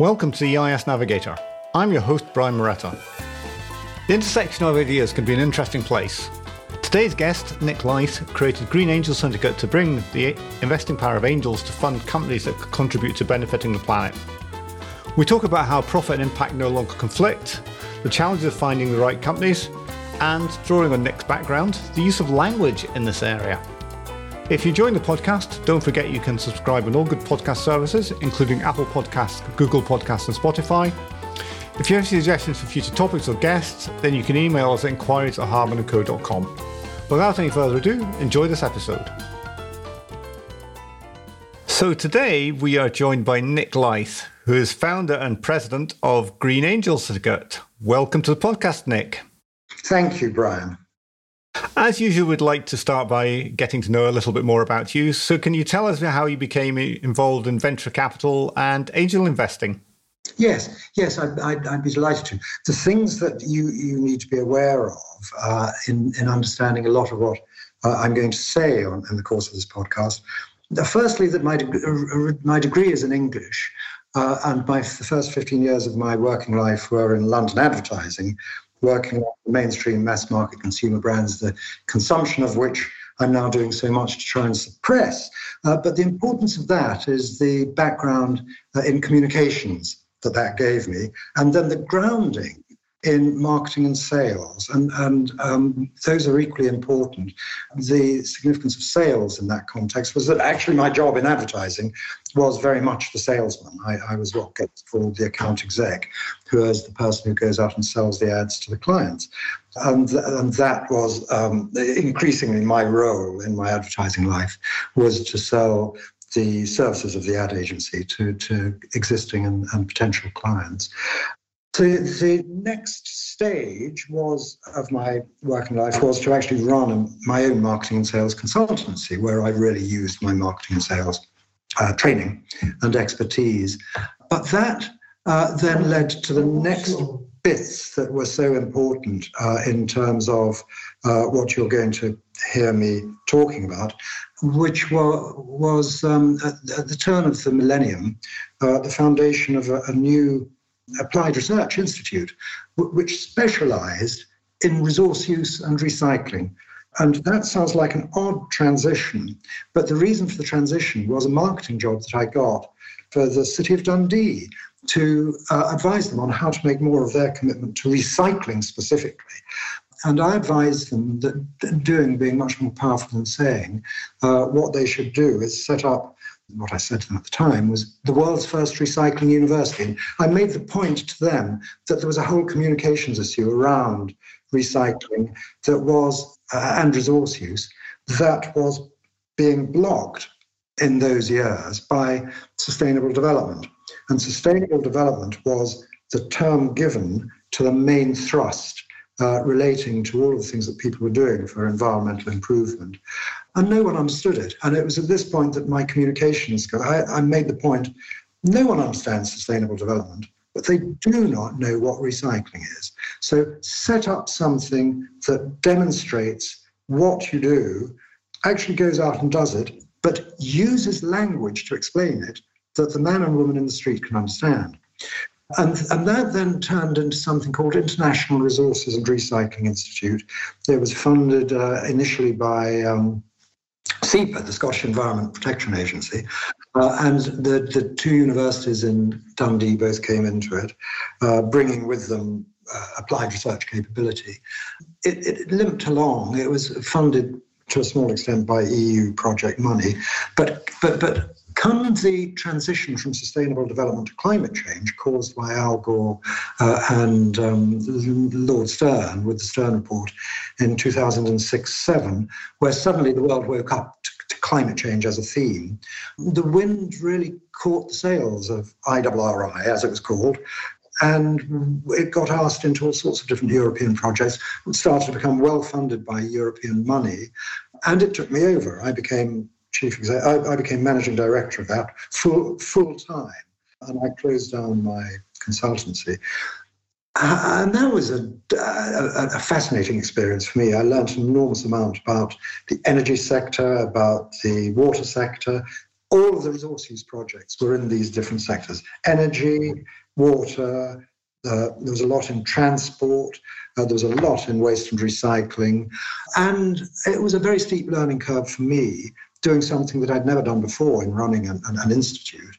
Welcome to the EIS Navigator. I'm your host, Brian Moretta. The intersection of ideas can be an interesting place. Today's guest, Nick Lyth, created Green Angel Syndicate to bring the investing power of angels to fund companies that contribute to benefiting the planet. We talk about how profit and impact no longer conflict, the challenges of finding the right companies, and drawing on Nick's background, the use of language in this area. If you join the podcast, don't forget you can subscribe on all good podcast services, including Apple Podcasts, Google Podcasts, and Spotify. If you have suggestions for future topics or guests, then you can email us at inquiries at hardmanandco.com. Without any further ado, enjoy this episode. So today we are joined by Nick Lyth, who is founder and president of Green Angel Syndicate. Welcome to the podcast, Nick. Thank you, Brian. As usual, we'd like to start by getting to know a little bit more about you. So, can you tell us how you became involved in venture capital and angel investing? Yes, yes, I'd, I'd, I'd be delighted to. The things that you, you need to be aware of uh, in, in understanding a lot of what uh, I'm going to say on, in the course of this podcast. Uh, firstly, that my, uh, my degree is in English, uh, and my the first 15 years of my working life were in London advertising, working on mainstream mass market consumer brands, the consumption of which I'm now doing so much to try and suppress. Uh, but the importance of that is the background uh, in communications that that gave me, and then the grounding in marketing and sales, and, and um, those are equally important. The significance of sales in that context was that actually my job in advertising was very much the salesman. I, I was what gets called the account exec, who is the person who goes out and sells the ads to the clients. And, and that was um, increasingly my role in my advertising life was to sell the services of the ad agency to, to existing and, and potential clients. The, the next stage was of my working life was to actually run my own marketing and sales consultancy, where I really used my marketing and sales uh, training and expertise. But that uh, then led to the next bits that were so important uh, in terms of uh, what you're going to hear me talking about, which were, was um, at, at, the turn of the millennium, uh, the foundation of a, a new Applied Research Institute, which specialized in resource use and recycling. And that sounds like an odd transition, but the reason for the transition was a marketing job that I got for the city of Dundee to uh, advise them on how to make more of their commitment to recycling specifically. And I advised them that doing being much more powerful than saying, uh, what they should do is set up what I said to them at the time was the world's first recycling university. And I made the point to them that there was a whole communications issue around recycling that was, uh, and resource use, that was being blocked in those years by sustainable development. And sustainable development was the term given to the main thrust uh, relating to all of the things that people were doing for environmental improvement. And no one understood it. And it was at this point that my communications, I, I made the point no one understands sustainable development, but they do not know what recycling is. So set up something that demonstrates what you do, actually goes out and does it, but uses language to explain it that the man and woman in the street can understand. And, and that then turned into something called International Resources and Recycling Institute. It was funded uh, initially by um, SEPA, the Scottish Environment Protection Agency, uh, and the, the two universities in Dundee both came into it, uh, bringing with them uh, applied research capability. It, it limped along. It was funded to a small extent by EU project money, but but but Come the transition from sustainable development to climate change caused by Al Gore uh, and um, Lord Stern with the Stern Report in 2006 7, where suddenly the world woke up to, to climate change as a theme, the wind really caught the sails of IRRI, as it was called, and it got asked into all sorts of different European projects. It started to become well funded by European money, and it took me over. I became chief exec. I, I became managing director of that full full time, and I closed down my consultancy. Uh, and that was a, a, a, fascinating experience for me. I learned an enormous amount about the energy sector, about the water sector, all of the resource use projects were in these different sectors energy, water, uh, there was a lot in transport, uh, there was a lot in waste and recycling. And it was a very steep learning curve for me, doing something that I'd never done before in running an, an, an institute.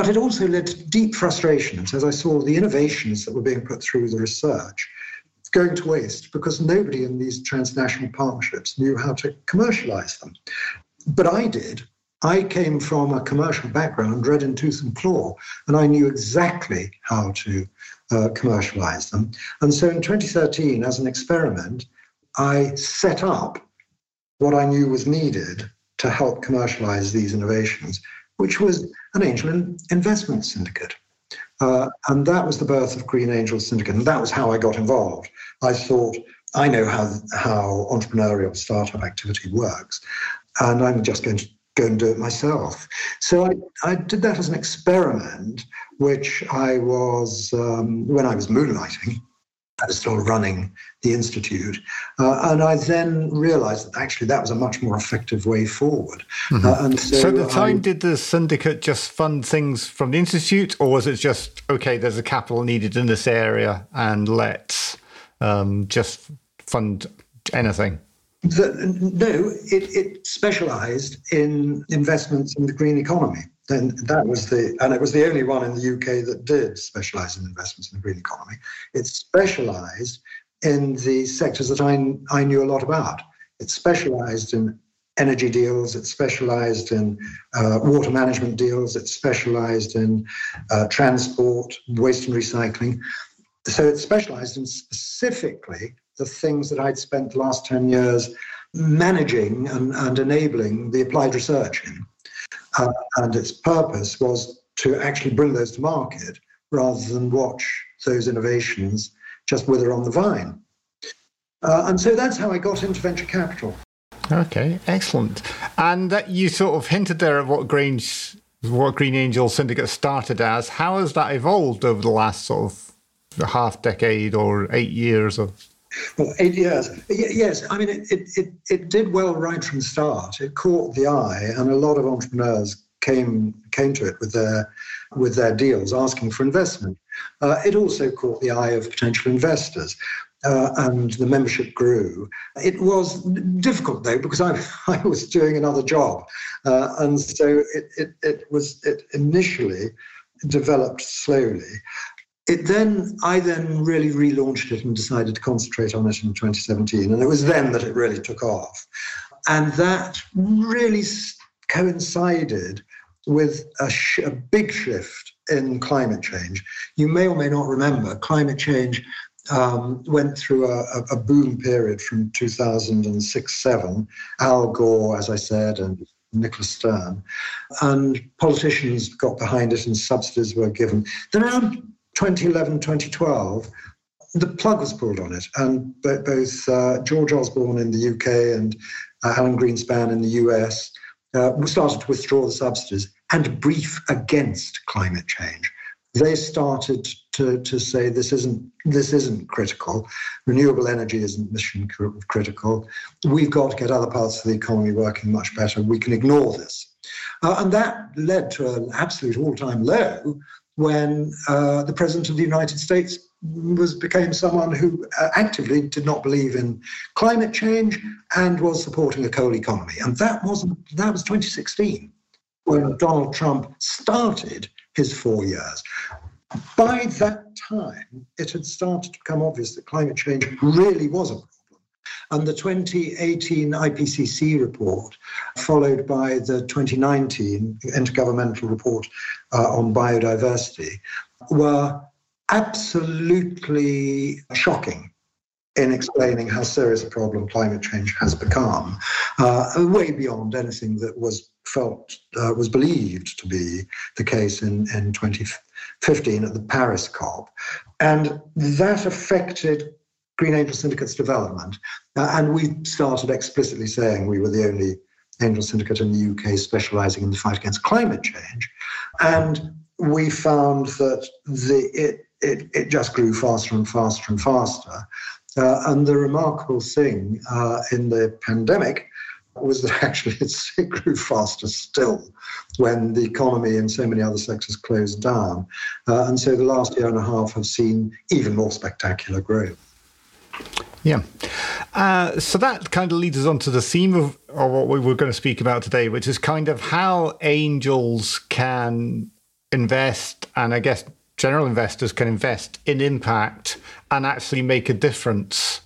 But it also led to deep frustrations as I saw the innovations that were being put through the research going to waste because nobody in these transnational partnerships knew how to commercialize them. But I did. I came from a commercial background, red in tooth and claw, and I knew exactly how to uh, commercialize them. And so in 2013, as an experiment, I set up what I knew was needed to help commercialize these innovations, which was an angel investment syndicate. Uh, and that was the birth of Green Angel Syndicate. And that was how I got involved. I thought, I know how, how entrepreneurial startup activity works, and I'm just going to go and do it myself. So I, I did that as an experiment, which I was, um, when I was moonlighting, was still running the institute. Uh, and I then realized that actually that was a much more effective way forward. Mm-hmm. Uh, and so, so, at the time, I, did the syndicate just fund things from the institute, or was it just, okay, there's a capital needed in this area and let's um, just fund anything? The, no, it, it specialized in investments in the green economy. And that was the, and it was the only one in the UK that did specialize in investments in the green economy. It specialized in the sectors that I, I knew a lot about. It specialized in energy deals, it specialized in uh, water management deals, it specialized in uh, transport, waste and recycling. So it specialized in specifically the things that I'd spent the last 10 years managing and, and enabling the applied research in. Uh, and its purpose was to actually bring those to market rather than watch those innovations just wither on the vine. Uh, and so that's how I got into venture capital. Okay, excellent. And that you sort of hinted there at what Grange, what Green Angel Syndicate started as. How has that evolved over the last sort of half decade or eight years? Or well, eight years. Yes, I mean, it, it, it, it, did well right from the start. It caught the eye, and a lot of entrepreneurs came came to it with their with their deals, asking for investment. Uh, it also caught the eye of potential investors. Uh, and the membership grew. It was difficult though because I, I was doing another job, uh, and so it, it, it was it initially developed slowly. It then, I then really relaunched it and decided to concentrate on it in 2017. And it was then that it really took off. And that really coincided with a, sh- a big shift in climate change. You may or may not remember, climate change um, went through a, a, boom period from 2006 7. Al Gore, as I said, and Nicholas Stern. And politicians got behind it and subsidies were given. Then 2011, 2012, the plug was pulled on it, and both uh, George Osborne in the UK and uh, Alan Greenspan in the US uh, started to withdraw the subsidies and brief against climate change. They started to, to say this isn't this isn't critical. Renewable energy isn't mission critical. We've got to get other parts of the economy working much better. We can ignore this. Uh, and that led to an absolute all-time low when uh, the president of the United States was became someone who uh, actively did not believe in climate change and was supporting a coal economy. And that wasn't that was 2016 when Donald Trump started his four years. By that time, it had started to become obvious that climate change really was a problem. And the 2018 IPCC report, followed by the 2019 Intergovernmental Report uh, on Biodiversity, were absolutely shocking in explaining how serious a problem climate change has become, uh, way beyond anything that was felt uh, was believed to be the case in, in 2015 at the Paris COP. And that affected Green Angel Syndicate's development. Uh, and we started explicitly saying we were the only angel syndicate in the UK specializing in the fight against climate change. And we found that the, it, it, it just grew faster and faster and faster. Uh, and the remarkable thing uh, in the pandemic was that actually it grew faster still when the economy and so many other sectors closed down. Uh, and so the last year and a half have seen even more spectacular growth. Yeah. Uh, so that kind of leads us on to the theme of, of what we were going to speak about today, which is kind of how angels can invest, and I guess general investors can invest in impact and actually make a difference.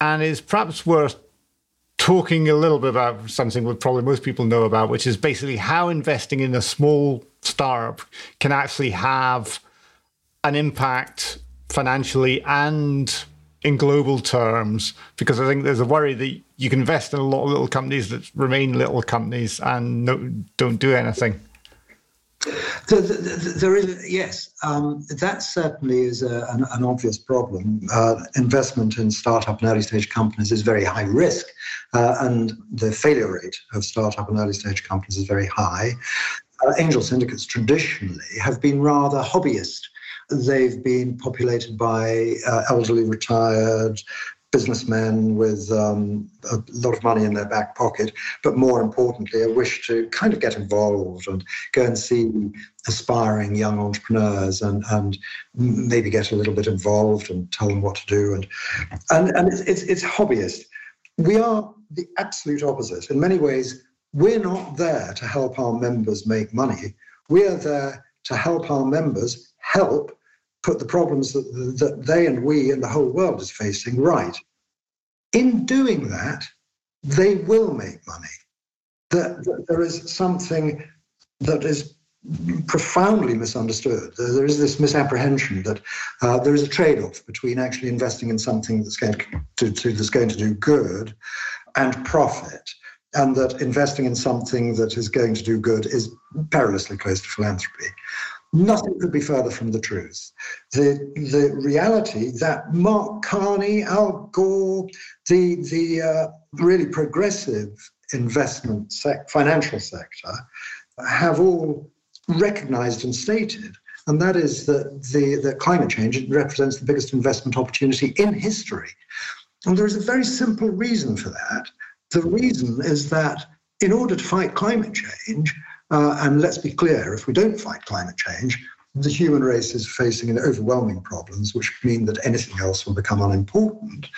And it's perhaps worth talking a little bit about something that probably most people know about, which is basically how investing in a small startup can actually have an impact financially and in global terms because I think there's a worry that you can invest in a lot of little companies that remain little companies and no, don't do anything. There is, yes, um, that certainly is a, an, an, obvious problem. Uh, investment in startup and early stage companies is very high risk, uh, and the failure rate of startup and early stage companies is very high. Uh, angel syndicates traditionally have been rather hobbyist They've been populated by uh, elderly retired businessmen with um, a lot of money in their back pocket, but more importantly, a wish to kind of get involved and go and see aspiring young entrepreneurs and, and maybe get a little bit involved and tell them what to do. And, and, and it's, it's, it's hobbyist. We are the absolute opposite. In many ways, we're not there to help our members make money. We're there to help our members help put the problems that, that they and we and the whole world is facing right. In doing that, they will make money. That, that there is something that is profoundly misunderstood. There is this misapprehension that uh, there is a trade-off between actually investing in something that's going to, to, that's going to do good and profit, and that investing in something that is going to do good is perilously close to philanthropy. Nothing could be further from the truth. The, the reality that Mark Carney, Al Gore, the, the uh, really progressive investment sec- financial sector have all recognized and stated, and that is that the, the climate change represents the biggest investment opportunity in history. And there is a very simple reason for that. The reason is that in order to fight climate change, uh, and let's be clear if we don't fight climate change, the human race is facing an overwhelming problems, which mean that anything else will become unimportant.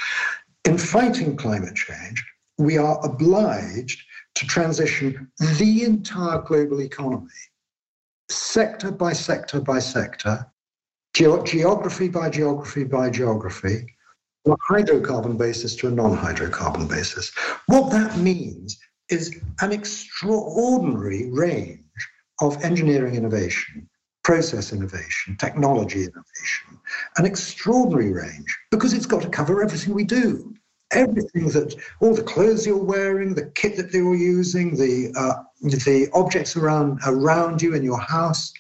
In fighting climate change, we are obliged to transition the entire global economy, sector by sector by sector, ge- geography by geography by geography, from a hydrocarbon basis to a non hydrocarbon basis. What that means is an extraordinary range of engineering innovation, process innovation, technology innovation, an extraordinary range because it's got to cover everything we do. Everything that, all the clothes you're wearing, the kit that you're using, the uh, the objects around around you in your house,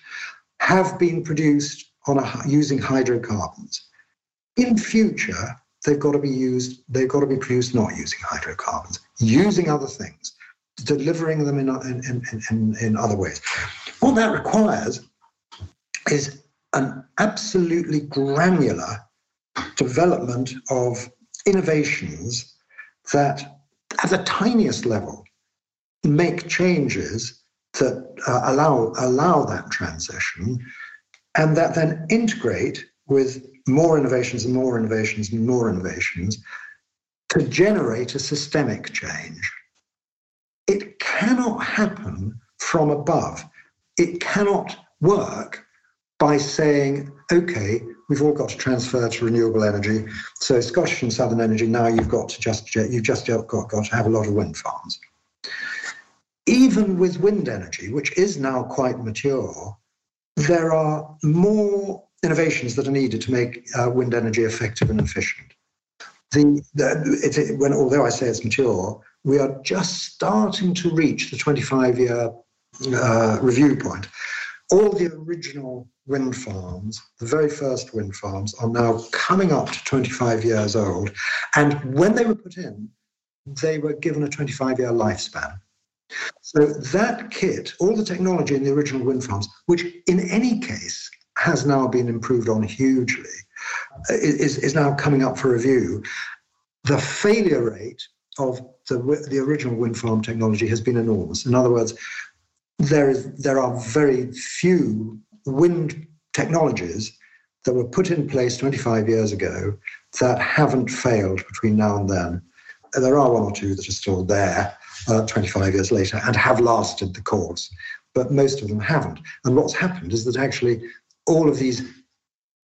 have been produced on a, using hydrocarbons. In future, they've got to be used. They've got to be produced not using hydrocarbons, using other things delivering them in, in, in, in, other ways. What that requires is an absolutely granular development of innovations that, at the tiniest level, make changes that uh, allow allow that transition, and that then integrate with more innovations and more innovations and more innovations to generate a systemic change. Cannot happen from above. It cannot work by saying, okay, we've all got to transfer to renewable energy. So Scottish and Southern Energy, now you've got to just you've just got, got to have a lot of wind farms. Even with wind energy, which is now quite mature, there are more innovations that are needed to make uh, wind energy effective and efficient. The, the it, when although I say it's mature, we are just starting to reach the 25 year uh, review point. All the original wind farms, the very first wind farms, are now coming up to 25 years old. And when they were put in, they were given a 25 year lifespan. So that kit, all the technology in the original wind farms, which in any case has now been improved on hugely, is, is now coming up for review. The failure rate of the, the original wind farm technology has been enormous. In other words, there is there are very few wind technologies that were put in place 25 years ago that haven't failed between now and then. There are one or two that are still there uh, 25 years later and have lasted the course, but most of them haven't. And what's happened is that actually all of these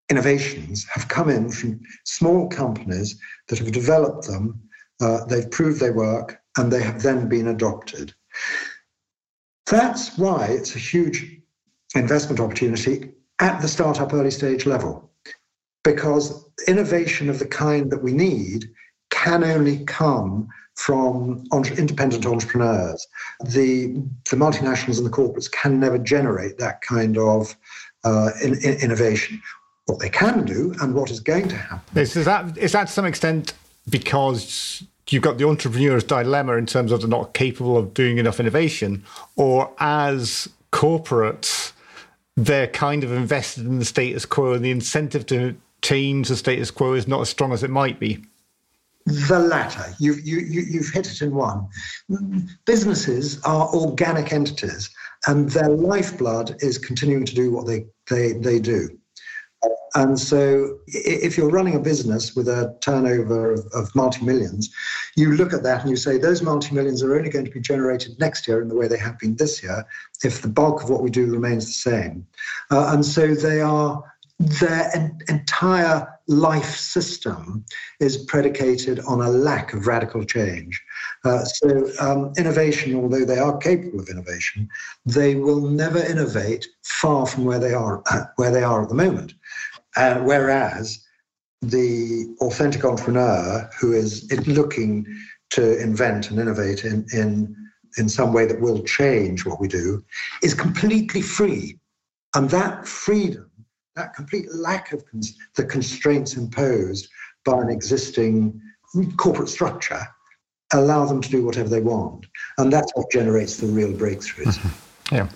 innovations have come in from small companies that have developed them, uh, they've proved they work, and they have then been adopted. That's why it's a huge investment opportunity at the startup early stage level, because innovation of the kind that we need can only come from independent entrepreneurs. The, the multinationals and the corporates can never generate that kind of uh, in, in innovation. What they can do and what is going to happen. Is, is, that, is that to some extent because you've got the entrepreneur's dilemma in terms of they're not capable of doing enough innovation, or as corporates, they're kind of invested in the status quo and the incentive to change the status quo is not as strong as it might be? The latter. You've, you, you, you've hit it in one. Businesses are organic entities, and their lifeblood is continuing to do what they, they, they do. And so, if you're running a business with a turnover of, of multi millions, you look at that and you say those multi millions are only going to be generated next year in the way they have been this year if the bulk of what we do remains the same. Uh, and so, they are their en- entire life system is predicated on a lack of radical change. Uh, so, um, innovation, although they are capable of innovation, they will never innovate far from where they are uh, where they are at the moment. Uh, whereas the authentic entrepreneur who is looking to invent and innovate in, in in some way that will change what we do is completely free, and that freedom that complete lack of cons- the constraints imposed by an existing corporate structure allow them to do whatever they want. And that's what generates the real breakthroughs. Mm-hmm. Yeah.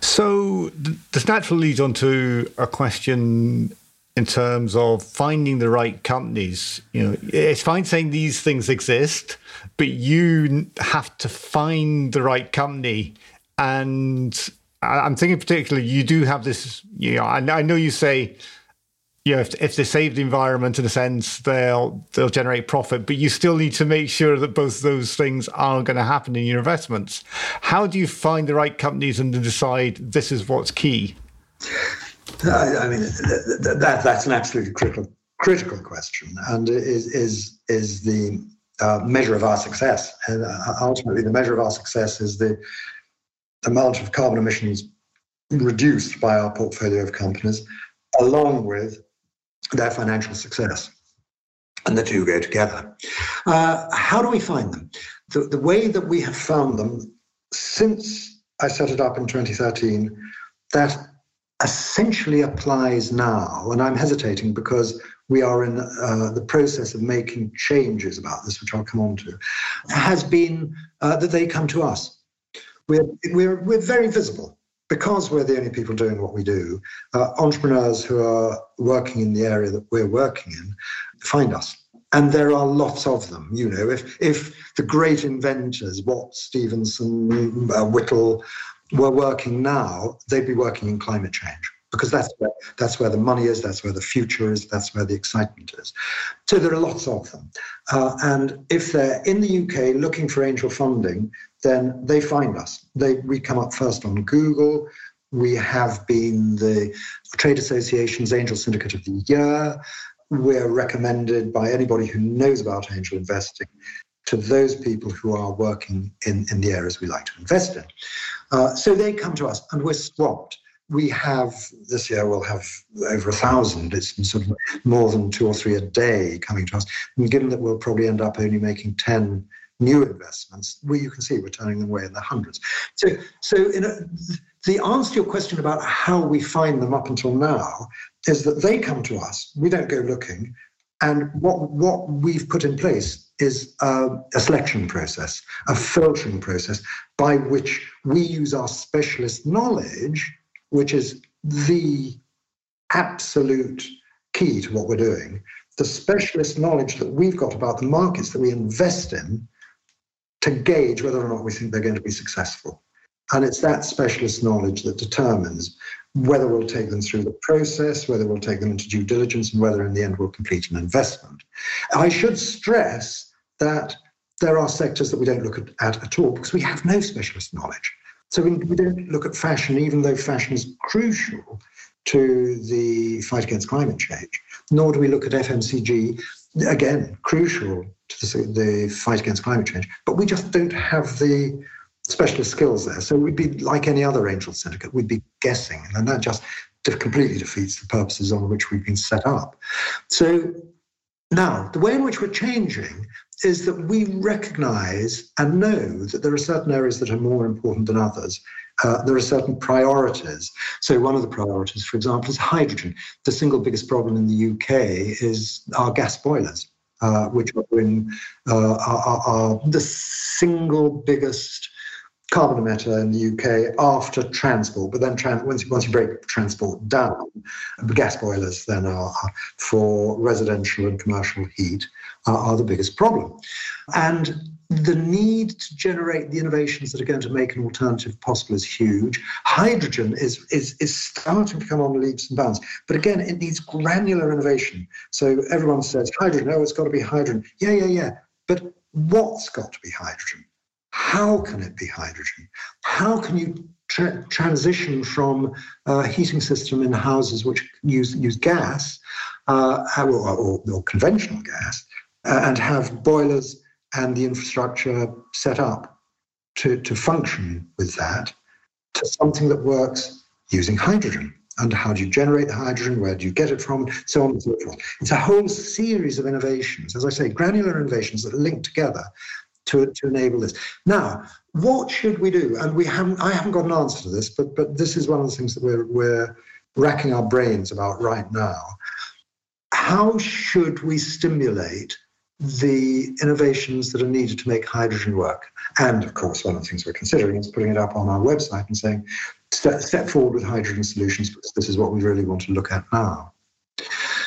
So th- this naturally leads on to a question in terms of finding the right companies. You know, it's fine saying these things exist, but you have to find the right company and I'm thinking particularly, you do have this. You know, I, know you say, you know, if, if they save the environment in a sense, they'll they'll generate profit, but you still need to make sure that both those things are going to happen in your investments. How do you find the right companies and decide this is what's key? I, mean, that, that that's an absolutely critical critical question, and is is is the uh, measure of our success. And uh, ultimately, the measure of our success is the amount of carbon emissions reduced by our portfolio of companies, along with their financial success. And the two go together. Uh, how do we find them? The, the way that we have found them since I set it up in 2013, that essentially applies now. And I'm hesitating because we are in uh, the process of making changes about this, which I'll come on to, has been uh, that they come to us we're, we're, we're very visible because we're the only people doing what we do. Uh, entrepreneurs who are working in the area that we're working in find us. And there are lots of them. You know, if if the great inventors, Watt, Stephenson, uh, Whittle, were working now, they'd be working in climate change because that's where that's where the money is, that's where the future is, that's where the excitement is. So there are lots of them, uh, and if they're in the UK looking for angel funding, then they find us. They, we come up first on Google. We have been the Trade Association's Angel Syndicate of the Year. We're recommended by anybody who knows about angel investing to those people who are working in, in the areas we like to invest in. Uh, so they come to us and we're swamped. We have this year we'll have over a thousand. It's sort of more than two or three a day coming to us. And given that we'll probably end up only making 10 new investments, where you can see we're turning them away in the hundreds. So, so in a, the answer to your question about how we find them up until now is that they come to us. We don't go looking, and what what we've put in place is a, a selection process, a filtering process by which we use our specialist knowledge, which is the absolute key to what we're doing. The specialist knowledge that we've got about the markets that we invest in to gauge whether or not we think they're going to be successful. And it's that specialist knowledge that determines whether we'll take them through the process, whether we'll take them into due diligence, and whether in the end we'll complete an investment. I should stress that there are sectors that we don't look at, at, at all because we have no specialist knowledge. So we, we don't look at fashion, even though fashion is crucial to the fight against climate change, nor do we look at FMCG, again, crucial to the, the fight against climate change. But we just don't have the specialist skills there. So we'd be like any other angel syndicate, we'd be guessing, and that just completely defeats the purposes on which we've been set up. So now, the way in which we're changing is that we recognize and know that there are certain areas that are more important than others. Uh, there are certain priorities. So, one of the priorities, for example, is hydrogen. The single biggest problem in the UK is our gas boilers, uh, which are, in, uh, are, are, the single biggest carbon emitter in the UK after transport. But then trans- once, once you break transport down, gas boilers then are for residential and commercial heat are, are the biggest problem. And the need to generate the innovations that are going to make an alternative possible is huge. Hydrogen is, is, is starting to come on leaps and bounds. But again, it needs granular innovation. So everyone says hydrogen, oh, it's got to be hydrogen. Yeah, yeah, yeah. But what's got to be hydrogen? How can it be hydrogen? How can you tra- transition from a heating system in houses which use, use gas uh, or, or, or, conventional gas uh, and have boilers and the infrastructure set up to, to function with that to something that works using hydrogen? And how do you generate the hydrogen? Where do you get it from? So on and so forth. It's a whole series of innovations, as I say, granular innovations that link together to, to enable this. Now, what should we do? And we haven't, I haven't got an answer to this, but, but this is one of the things that we're, we're racking our brains about right now. How should we stimulate the innovations that are needed to make hydrogen work? And of course, one of the things we're considering is putting it up on our website and saying, step, step forward with hydrogen solutions because this is what we really want to look at now.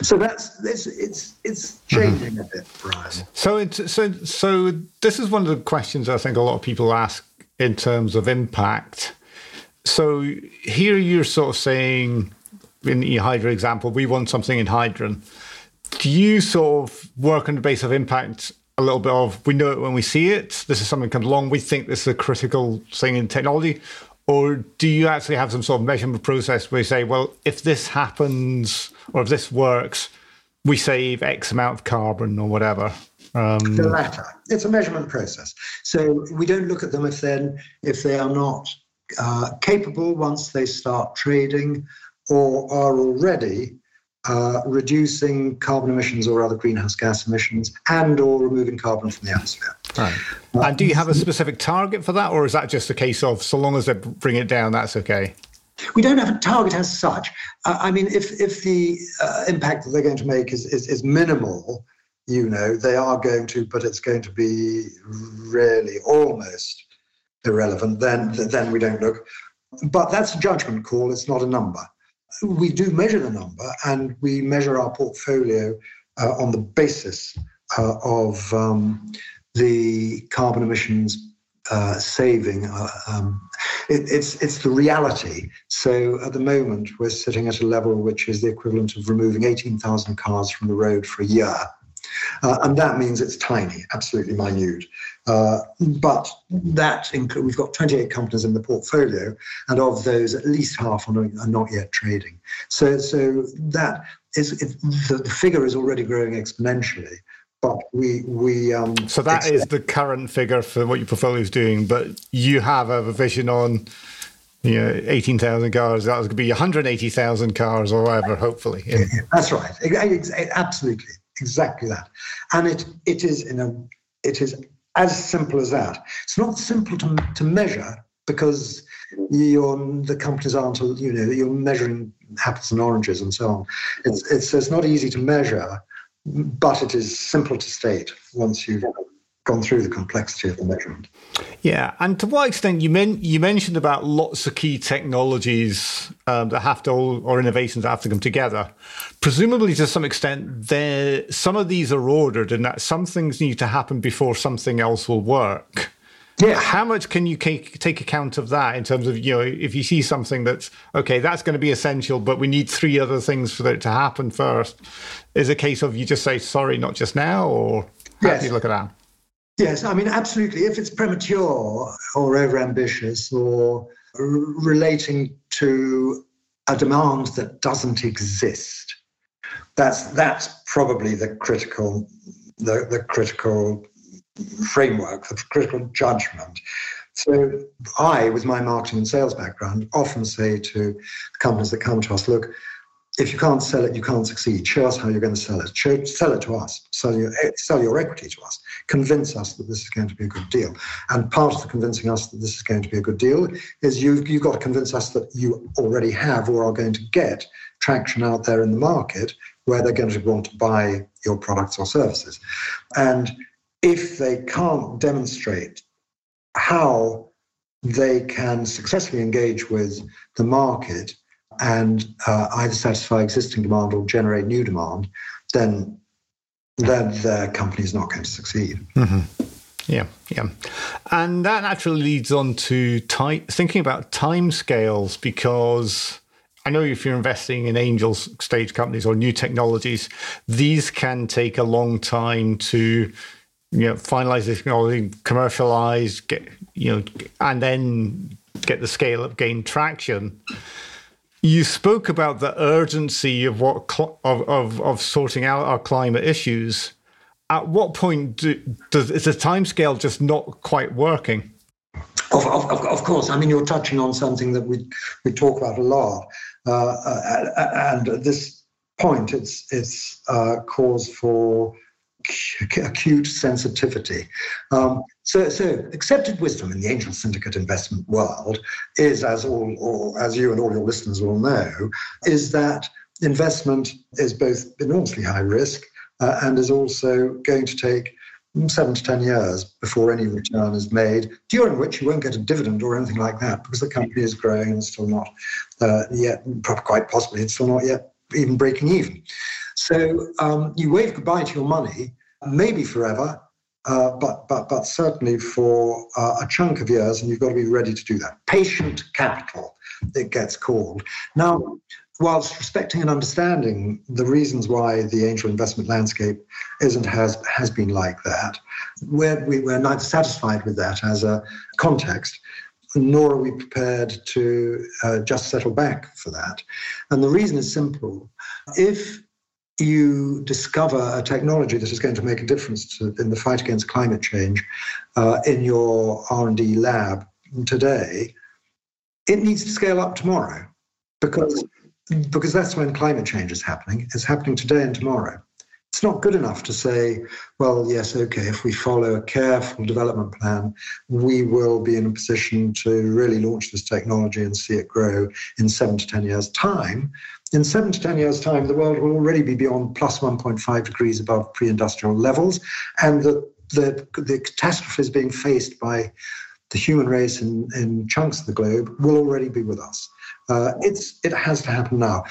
So that's it's it's it's changing mm-hmm. a bit, Brian. So it's so so this is one of the questions I think a lot of people ask in terms of impact. So here you're sort of saying in the Hydra example, we want something in hydrogen. Do you sort of work on the base of impact a little bit of we know it when we see it, this is something that comes along, we think this is a critical thing in technology? Or do you actually have some sort of measurement process where you say, well, if this happens or if this works, we save X amount of carbon or whatever? Um, the latter. It's a measurement process. So we don't look at them if if they are not uh, capable once they start trading or are already uh, reducing carbon emissions or other greenhouse gas emissions and or removing carbon from the atmosphere. Right. Uh, and do you have a specific target for that, or is that just a case of so long as they bring it down, that's okay? We don't have a target as such. Uh, I mean, if if the uh, impact that they're going to make is, is, is minimal, you know, they are going to, but it's going to be really almost irrelevant. Then then we don't look. But that's a judgment call. It's not a number we do measure the number and we measure our portfolio uh, on the basis uh, of um, the carbon emissions uh, saving. Uh, um, it, it's it's the reality. So at the moment, we're sitting at a level which is the equivalent of removing 18,000 cars from the road for a year. Uh, and that means it's tiny, absolutely minute. Uh, but that include, we've got 28 companies in the portfolio, and of those, at least half are not, are not yet trading. So, so that is it, the, the figure is already growing exponentially but we we um so that expect- is the current figure for what your portfolio is doing but you have a vision on you know 18,000 cars that was going to be 180,000 cars or whatever hopefully that's right absolutely exactly that. And it it is in a it is as simple as that. It's not simple to, to measure because you're, the companies aren't, you know, you're measuring apples and oranges and so on. It's, it's, it's not easy to measure, but it is simple to state once you've gone through the complexity of the measurement. Yeah, and to what extent you men- you mentioned about lots of key technologies um, that have to all, or innovations that have to come together. Presumably, to some extent, there some of these are ordered, and that some things need to happen before something else will work. Yeah. How much can you take, take account of that in terms of, you know, if you see something that's, okay, that's going to be essential, but we need three other things for it to happen first? Is a case of you just say, sorry, not just now, or how yes. do you look at that? Yes, I mean, absolutely. If it's premature or overambitious or r- relating to a demand that doesn't exist, that's that's probably the critical the, the critical framework, the critical judgment. So I, with my marketing and sales background, often say to companies that come to us, look, if you can't sell it, you can't succeed. Show us how you're going to sell it. Show, sell it to us. Sell your, eh, sell your equity to us. Convince us that this is going to be a good deal. And part of the convincing us that this is going to be a good deal is you've, you've got to convince us that you already have or are going to get traction out there in the market where they're going to want to buy your products or services. And if they can't demonstrate how they can successfully engage with the market and uh, either satisfy existing demand or generate new demand, then then their company is not going to succeed. Mm-hmm. Yeah, yeah, and that naturally leads on to ty- thinking about timescales because. I know if you're investing in angel stage companies or new technologies, these can take a long time to you know, finalize the technology, commercialize, get you know, and then get the scale up, gain traction. You spoke about the urgency of what cl- of, of of sorting out our climate issues. At what point do, does is the timescale just not quite working? Of, of, of, course, I mean you're touching on something that we we talk about a lot, uh, uh, and at this point, it's it's uh, cause for acute sensitivity. Um, so, so accepted wisdom in the angel syndicate investment world is, as all, or as you and all your listeners will know, is that investment is both enormously high risk uh, and is also going to take seven to 10 years before any return is made, during which you won't get a dividend or anything like that because the company is growing and still not uh, yet, quite possibly, it's still not yet even breaking even. So um, you wave goodbye to your money, maybe forever, uh, but but but certainly for uh, a chunk of years, and you've got to be ready to do that. Patient capital, it gets called. Now, whilst respecting and understanding the reasons why the angel investment landscape isn't has has been like that, we're we, we are neither satisfied with that as a context. Nor are we prepared to uh, just settle back for that. And the reason is simple. If you discover a technology that is going to make a difference to, in the fight against climate change uh, in your R&D lab today, it needs to scale up tomorrow because, because that's when climate change is happening. It's happening today and tomorrow. It's not good enough to say, well, yes, okay, if we follow a careful development plan, we will be in a position to really launch this technology and see it grow in seven to 10 years' time in seven to 10 years' time, the world will already be beyond plus 1.5 degrees above pre industrial levels. And the, the, the catastrophes being faced by the human race in, in chunks of the globe will already be with us. Uh, it's, it has to happen now.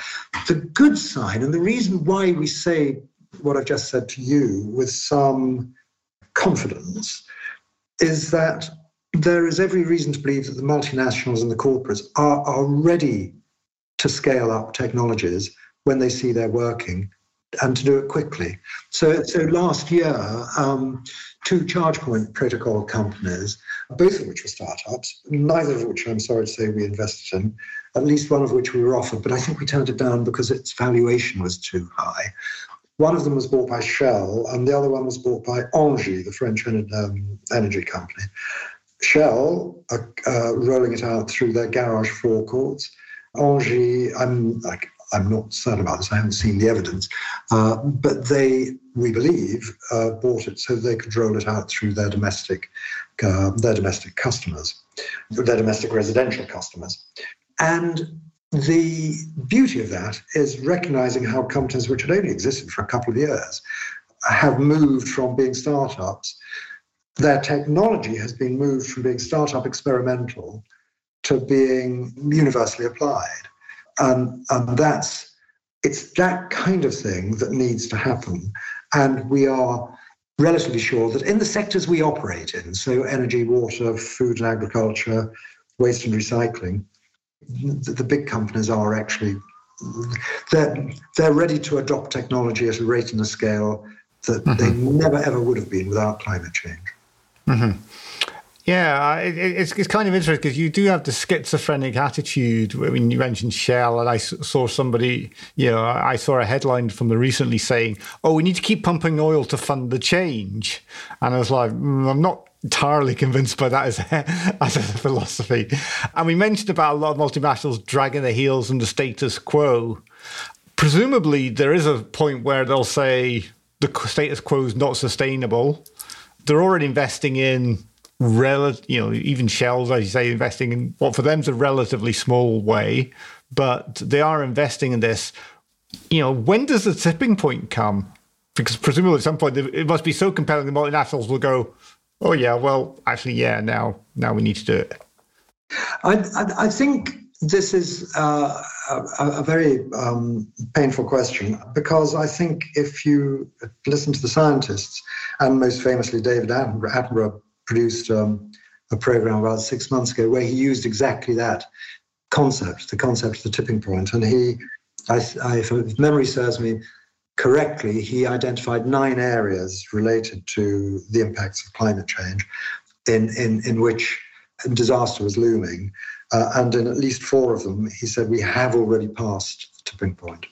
The good side, and the reason why we say what I've just said to you with some confidence, is that there is every reason to believe that the multinationals and the corporates are, are ready to scale up technologies when they see they're working and to do it quickly. So, so last year, um, two ChargePoint protocol companies, both of which were startups, neither of which I'm sorry to say we invested in, at least one of which we were offered, but I think we turned it down because its valuation was too high. One of them was bought by Shell, and the other one was bought by Engie, the French um, energy company. Shell are uh, rolling it out through their garage forecourts. Engie, I'm like I'm not certain about this. I haven't seen the evidence, uh, but they, we believe, uh, bought it so they could roll it out through their domestic, uh, their domestic customers, their domestic residential customers, and the beauty of that is recognizing how companies which had only existed for a couple of years have moved from being startups. Their technology has been moved from being startup experimental to being universally applied. And, and that's it's that kind of thing that needs to happen. And we are relatively sure that in the sectors we operate in, so energy, water, food and agriculture, waste and recycling, the, the big companies are actually they're, they're ready to adopt technology at a rate and a scale that mm-hmm. they never ever would have been without climate change. Mm-hmm. Yeah, it, it's, it's kind of interesting because you do have the schizophrenic attitude. I mean, you mentioned Shell, and I saw somebody, you know, I saw a headline from the recently saying, "Oh, we need to keep pumping oil to fund the change," and I was like, mm, I'm not entirely convinced by that as a, as a philosophy. And we mentioned about a lot of multinationals dragging their heels in the status quo. Presumably, there is a point where they'll say the status quo is not sustainable. They're already investing in rel- you know, even Shell's, as you say, investing in what for them is a relatively small way, but they are investing in this. You know, when does the tipping point come? Because presumably at some point it must be so compelling the multinationals will go, oh yeah, well actually yeah, now now we need to do it. I I, I think this is uh, a, a, very um, painful question because I think if you listen to the scientists, and most famously David Attenborough produced um, a program about six months ago where he used exactly that concept, the concept of the tipping point. And he, I, I, if memory serves me correctly, he identified nine areas related to the impacts of climate change in, in, in which disaster was looming. Uh, and in at least four of them, he said, we have already passed tipping point.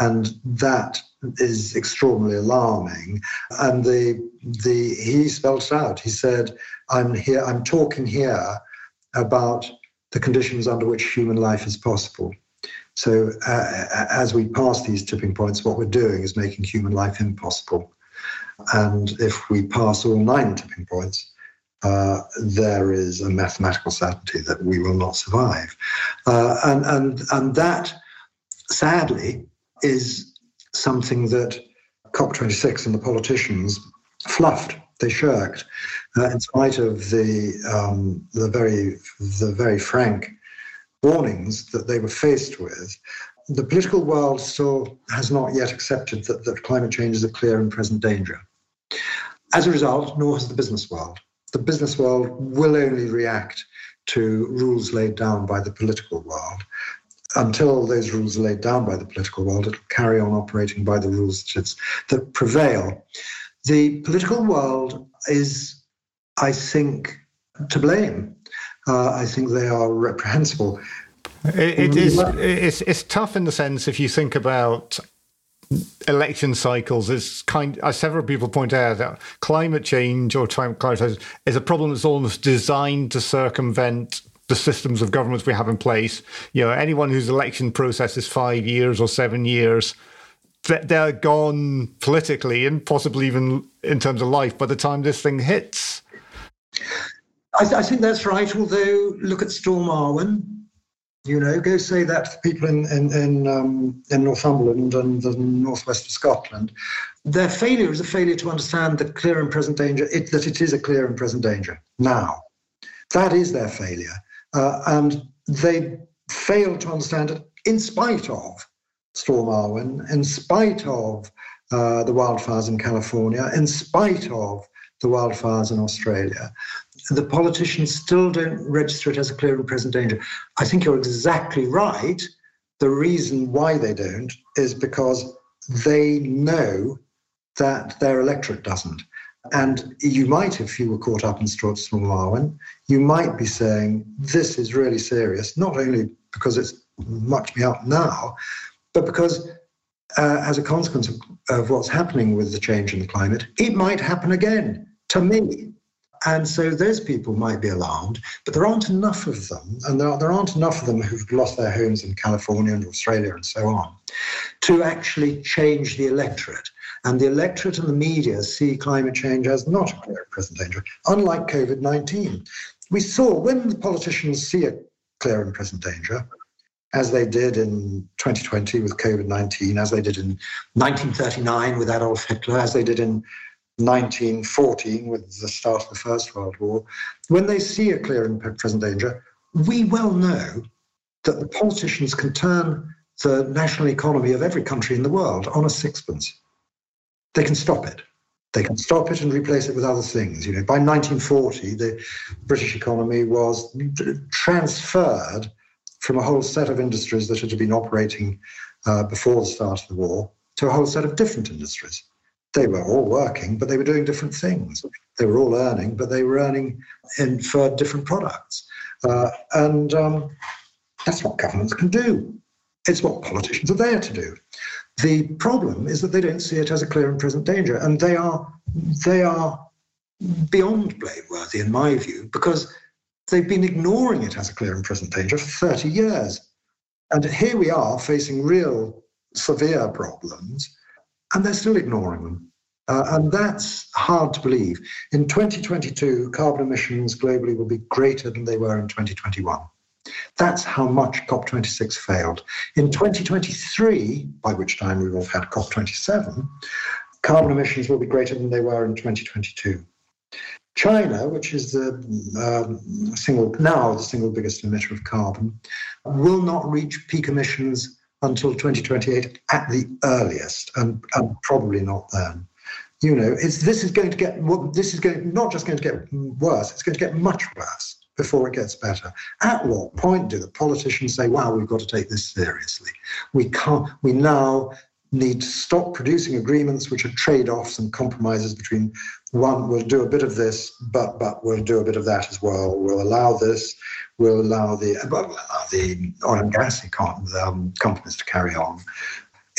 And that is extraordinarily alarming. And the the he spelled it out. He said, "I'm here. I'm talking here about the conditions under which human life is possible." So uh, as we pass these tipping points, what we're doing is making human life impossible. And if we pass all nine tipping points, uh, there is a mathematical certainty that we will not survive. Uh, and, and, and that, sadly, is something that COP26 and the politicians fluffed. They shirked, uh, in spite of the um, the very the very frank warnings that they were faced with. The political world still has not yet accepted that, that climate change is a clear and present danger. As a result, nor has the business world. The business world will only react to rules laid down by the political world until those rules are laid down by the political world, it'll carry on operating by the rules that, that prevail. The political world is, I think, to blame. Uh, I think they are reprehensible. it, it is. It's, it's tough in the sense if you think about election cycles is kind as several people point out that climate change or climate change is a problem that's almost designed to circumvent the systems of governments we have in place. You know, anyone whose election process is five years or seven years, they're gone politically and possibly even in terms of life by the time this thing hits. I, I think that's right. Although, look at Storm Arwen. You know, go say that to people in in in, um, in Northumberland and the northwest of Scotland. Their failure is a failure to understand the clear and present danger. It, that it is a clear and present danger now. That is their failure. Uh, and they failed to understand it in spite of Storm Arwen, in spite of uh, the wildfires in California, in spite of the wildfires in Australia. The politicians still don't register it as a clear and present danger. I think you're exactly right. The reason why they don't is because they know that their electorate doesn't. And you might, if you were caught up in Storm Arwen, you might be saying, this is really serious, not only because it's much me up now, but because uh, as a consequence of, of what's happening with the change in the climate, it might happen again to me. And so those people might be alarmed, but there aren't enough of them, and there, there aren't enough of them who've lost their homes in California and Australia and so on, to actually change the electorate. And the electorate and the media see climate change as not a clear present danger, unlike COVID 19. We saw when the politicians see a clear and present danger, as they did in 2020 with COVID 19, as they did in 1939 with Adolf Hitler, as they did in 1914 with the start of the First World War, when they see a clear and present danger, we well know that the politicians can turn the national economy of every country in the world on a sixpence. They can stop it. They can stop it and replace it with other things. You know, by 1940, the British economy was transferred from a whole set of industries that had been operating uh, before the start of the war to a whole set of different industries. They were all working, but they were doing different things. They were all earning, but they were earning in, for different products. Uh, and um, that's what governments can do. It's what politicians are there to do. The problem is that they don't see it as a clear and present danger, and they are they are beyond blameworthy in my view because they've been ignoring it as a clear and present danger for 30 years. And here we are facing real severe problems, and they're still ignoring them. Uh, and that's hard to believe. In 2022, carbon emissions globally will be greater than they were in 2021. That's how much COP26 failed. In 2023, by which time we will have had COP27, carbon emissions will be greater than they were in 2022. China, which is the um, single now the single biggest emitter of carbon, will not reach peak emissions until 2028 at the earliest, and, and probably not then. You know, this is going to get this is going not just going to get worse; it's going to get much worse before it gets better. At what point do the politicians say, wow, we've got to take this seriously? We can't, we now need to stop producing agreements which are trade-offs and compromises between one, we'll do a bit of this, but but we'll do a bit of that as well. We'll allow this, we'll allow the we'll allow the oil and gas um, companies to carry on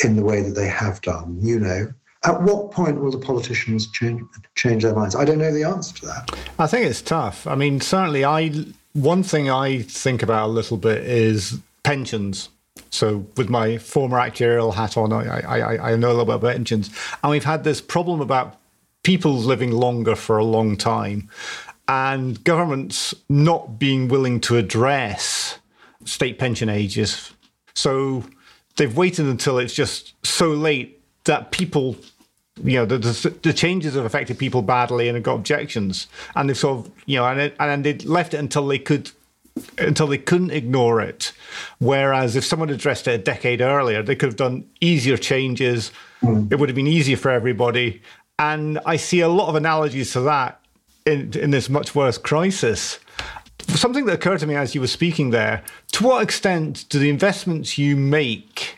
in the way that they have done, you know. At what point will the politicians change, change their minds? I don't know the answer to that. I think it's tough. I mean, certainly, I one thing I think about a little bit is pensions. So, with my former actuarial hat on, I, I, I know a little bit about pensions, and we've had this problem about people living longer for a long time, and governments not being willing to address state pension ages. So, they've waited until it's just so late that people you know the, the, the changes have affected people badly and have got objections. And they've sort of you know and it, and they left it until they could until they couldn't ignore it. Whereas if someone addressed it a decade earlier they could have done easier changes. Mm. it would have been easier for everybody. And i see a lot of analogies to that in in this much worse crisis. Something that occurred to me as you were speaking there to what extent do the investments you make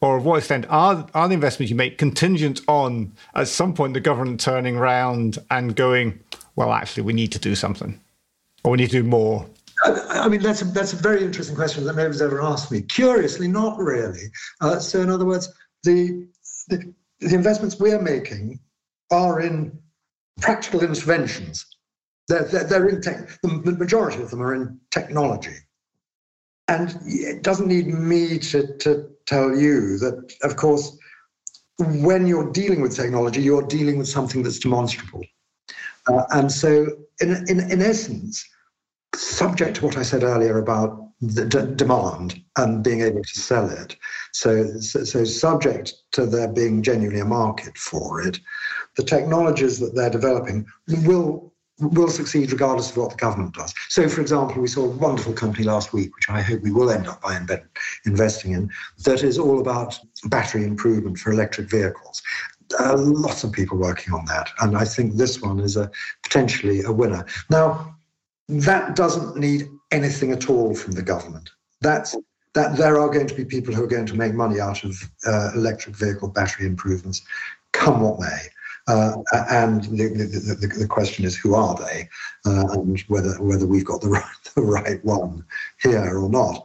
or what extent are are the investments you make contingent on at some point the government turning around and going, well, actually, we need to do something, or we need to do more? I mean, that's a, that's a very interesting question that nobody's ever asked me. Curiously, not really. Uh, so, in other words, the, the, the investments we're making are in practical interventions. They're, they're, they're in tech, the majority of them are in technology. And it doesn't need me to, to tell you that, of course, when you're dealing with technology, you're dealing with something that's demonstrable. Uh, and so, in, in, in essence, subject to what I said earlier about the d- demand and being able to sell it, so, so, so subject to there being genuinely a market for it, the technologies that they're developing will will succeed regardless of what the government does. So, for example, we saw a wonderful company last week, which I hope we will end up by investing in, that is all about battery improvement for electric vehicles. Uh, lots of people working on that, and I think this one is a potentially a winner. Now, that doesn't need anything at all from the government. That's that there are going to be people who are going to make money out of uh, electric vehicle battery improvements, come what may. Uh, and the, the, the, the, question is, who are they, uh, and whether whether we've got the right, the right one here or not.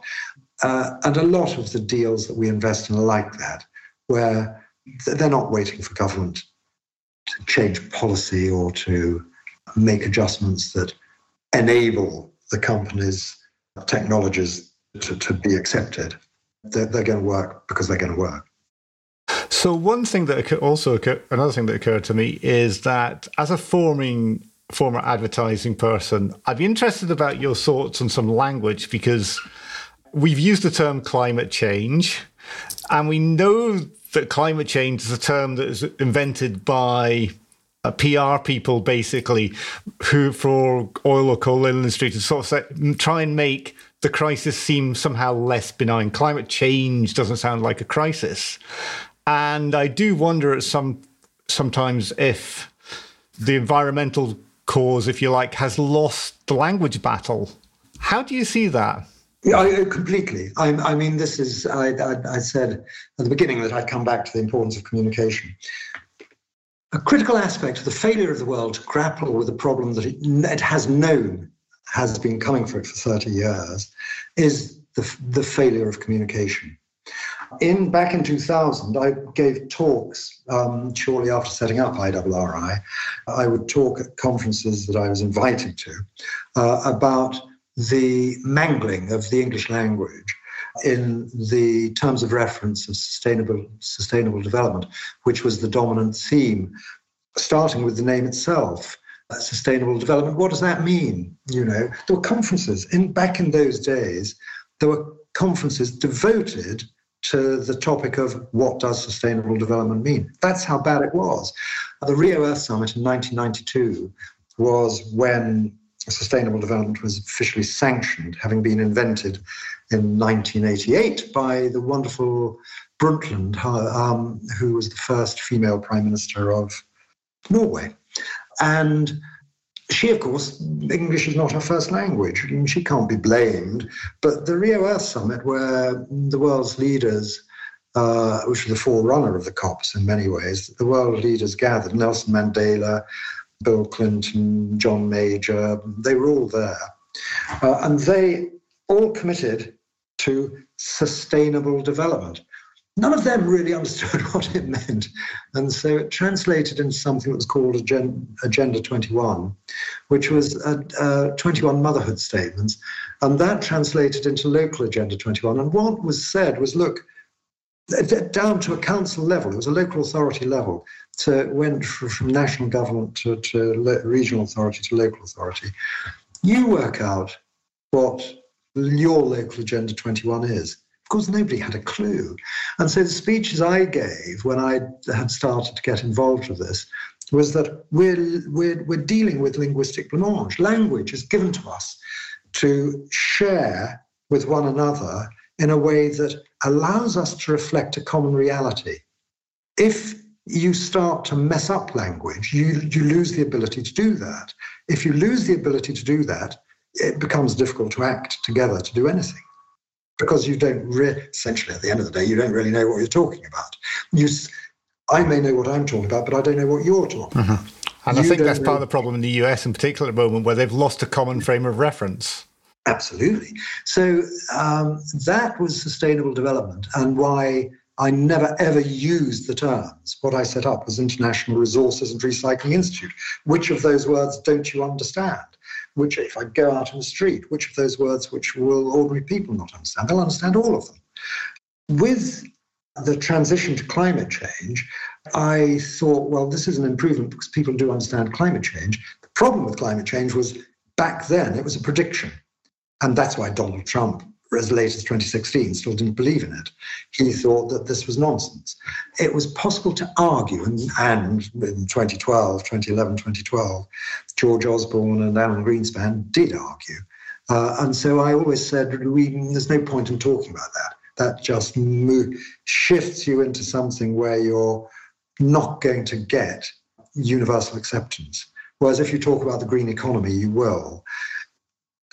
Uh, and a lot of the deals that we invest in are like that, where they're not waiting for government to change policy or to make adjustments that enable the company's technologies to, to be accepted. They're, they're going to work because they're going to work. So one thing that also occurred, another thing that occurred to me is that as a forming former advertising person, I'd be interested about your thoughts on some language because we've used the term climate change, and we know that climate change is a term that is invented by uh, PR people, basically, who for oil or coal industry to sort of try and make the crisis seem somehow less benign. Climate change doesn't sound like a crisis. And I do wonder at some sometimes if the environmental cause, if you like, has lost the language battle. How do you see that? Yeah, I, uh, completely. I, I, mean, this is, I, I, I said at the beginning that I'd come back to the importance of communication. A critical aspect of the failure of the world to grapple with a problem that it, it has known has been coming for it for 30 years is the, the failure of communication. In back in 2000, I gave talks um, shortly after setting up IRRI. I would talk at conferences that I was invited to uh, about the mangling of the English language in the terms of reference of sustainable sustainable development, which was the dominant theme, starting with the name itself. Uh, sustainable development. What does that mean? You know, there were conferences in back in those days. There were conferences devoted to the topic of what does sustainable development mean. That's how bad it was. The Rio Earth Summit in 1992 was when sustainable development was officially sanctioned, having been invented in 1988 by the wonderful Brundtland, um, who was the first female prime minister of Norway. And she, of course, English is not her first language. She can't be blamed. But the Rio Earth Summit, where the world's leaders, uh, which was the forerunner of the COPs in many ways, the world leaders gathered Nelson Mandela, Bill Clinton, John Major, they were all there. Uh, and they all committed to sustainable development none of them really understood what it meant. And so it translated into something that was called Agenda 21, which was a, a 21 motherhood statements. And that translated into local Agenda 21. And what was said was look, down to a council level, it was a local authority level, so it went from national government to, to regional authority to local authority. You work out what your local Agenda 21 is of course, nobody had a clue. And so the speeches I gave when I had started to get involved with this was that we're, we're, we're dealing with linguistic blancmange. Language is given to us to share with one another in a way that allows us to reflect a common reality. If you start to mess up language, you, you lose the ability to do that. If you lose the ability to do that, it becomes difficult to act together to do anything because you don't re- essentially at the end of the day you don't really know what you're talking about. You, I may know what I'm talking about, but I don't know what you're talking mm-hmm. about. And you I think that's part of the problem in the US in particular at the moment, where they've lost a common frame of reference. Absolutely. So um, that was sustainable development, and why I never ever used the terms. What I set up was International Resources and Recycling Institute. Which of those words don't you understand? Which, if I go out in the street, which of those words which will ordinary people not understand? They'll understand all of them. With the transition to climate change, I thought, well, this is an improvement because people do understand climate change. The problem with climate change was back then it was a prediction. And that's why Donald Trump as late as 2016 still didn't believe in it. He thought that this was nonsense. It was possible to argue, and, and in 2012, 2011, 2012, George Osborne and Alan Greenspan did argue. Uh, and so I always said, we, there's no point in talking about that. That just shifts you into something where you're not going to get universal acceptance. Whereas if you talk about the green economy, you will.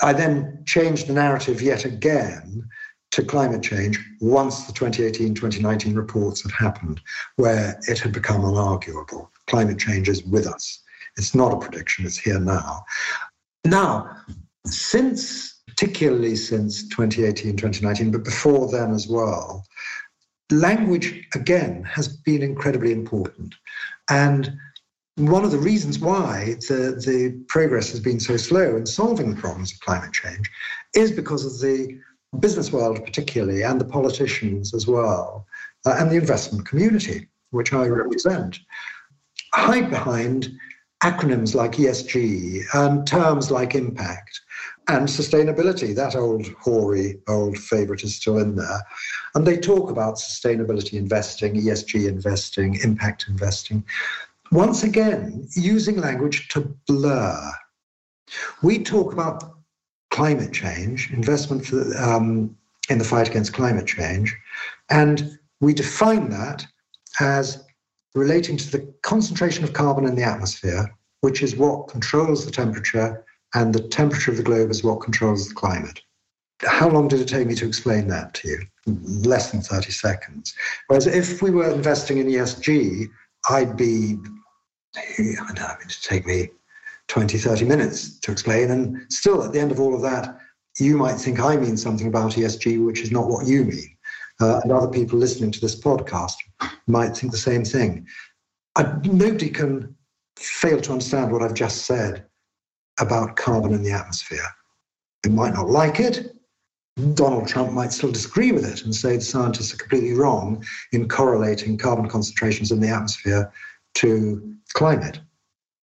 I then changed the narrative yet again to climate change once the 2018 2019 reports had happened, where it had become unarguable. Climate change is with us. It's not a prediction, it's here now. Now, since, particularly since 2018 2019, but before then as well, language again has been incredibly important. And one of the reasons why the, the progress has been so slow in solving the problems of climate change is because of the business world, particularly, and the politicians as well, uh, and the investment community, which I represent, hide behind acronyms like ESG and terms like impact and sustainability. That old hoary old favorite is still in there. And they talk about sustainability investing, ESG investing, impact investing once again, using language to blur. We talk about climate change, investment for, um, in the fight against climate change, and we define that as relating to the concentration of carbon in the atmosphere which is what controls the temperature, and the temperature of the globe is what controls the climate. How long did it take me to explain that to you? Less than 30 seconds. Whereas if we were investing in ESG, I'd be, I don't know, it'd take me 20, 30 minutes to explain. And still, at the end of all of that, you might think I mean something about ESG, which is not what you mean. Uh, and other people listening to this podcast might think the same thing. I, nobody can fail to understand what I've just said about carbon in the atmosphere. They might not like it. Donald Trump might still disagree with it and say the scientists are completely wrong in correlating carbon concentrations in the atmosphere to climate.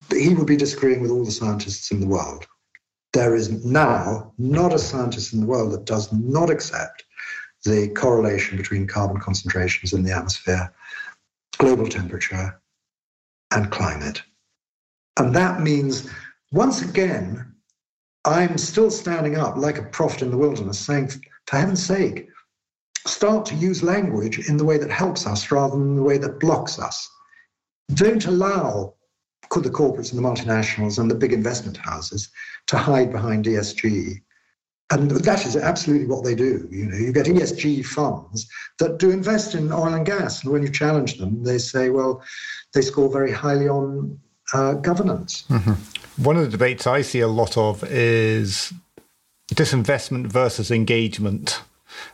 But he would be disagreeing with all the scientists in the world. There is now not a scientist in the world that does not accept the correlation between carbon concentrations in the atmosphere, global temperature, and climate. And that means, once again, I'm still standing up like a prophet in the wilderness, saying, for heaven's sake, start to use language in the way that helps us rather than the way that blocks us. Don't allow the corporates and the multinationals and the big investment houses to hide behind ESG and that is absolutely what they do. You know, you get ESG funds that do invest in oil and gas, and when you challenge them, they say, well, they score very highly on uh, governance. Mm-hmm. One of the debates I see a lot of is disinvestment versus engagement.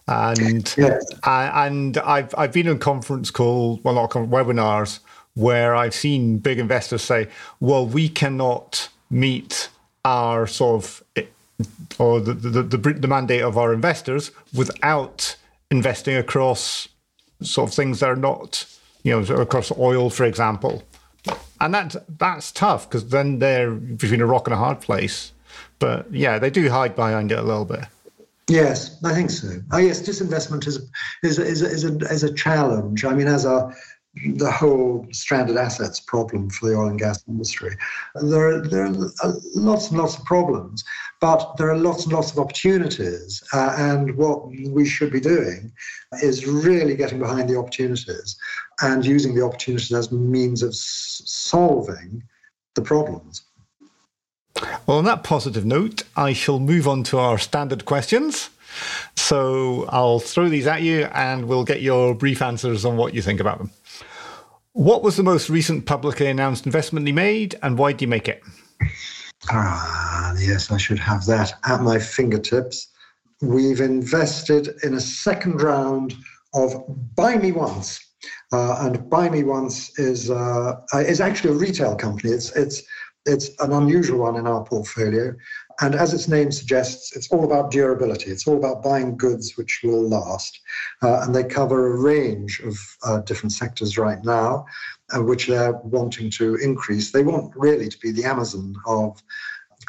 And yes. I, and I've I've been in conference call, well not webinars where I've seen big investors say, well, we cannot meet our sort of eh, or the, the, the, the mandate of our investors without investing across sort of things that are not, you know, across oil, for example. And that, that's tough because then they're between a rock and a hard place. But yeah, they do hide behind it a little bit. Yes, I think so. Oh, yes, disinvestment is is is is a, is a challenge. I mean, as a the whole stranded assets problem for the oil and gas industry. There are, there are lots and lots of problems, but there are lots and lots of opportunities. Uh, and what we should be doing is really getting behind the opportunities and using the opportunities as means of s- solving the problems. Well, on that positive note, I shall move on to our standard questions. So I'll throw these at you and we'll get your brief answers on what you think about them. What was the most recent publicly announced investment you made and why did you make it? Ah, yes, I should have that at my fingertips. We've invested in a second round of Buy Me Once. Uh, and Buy Me Once is uh, is actually a retail company. It's it's it's an unusual one in our portfolio. And as its name suggests, it's all about durability. It's all about buying goods which will last. Uh, and they cover a range of uh, different sectors right now, uh, which they're wanting to increase. They want really to be the Amazon of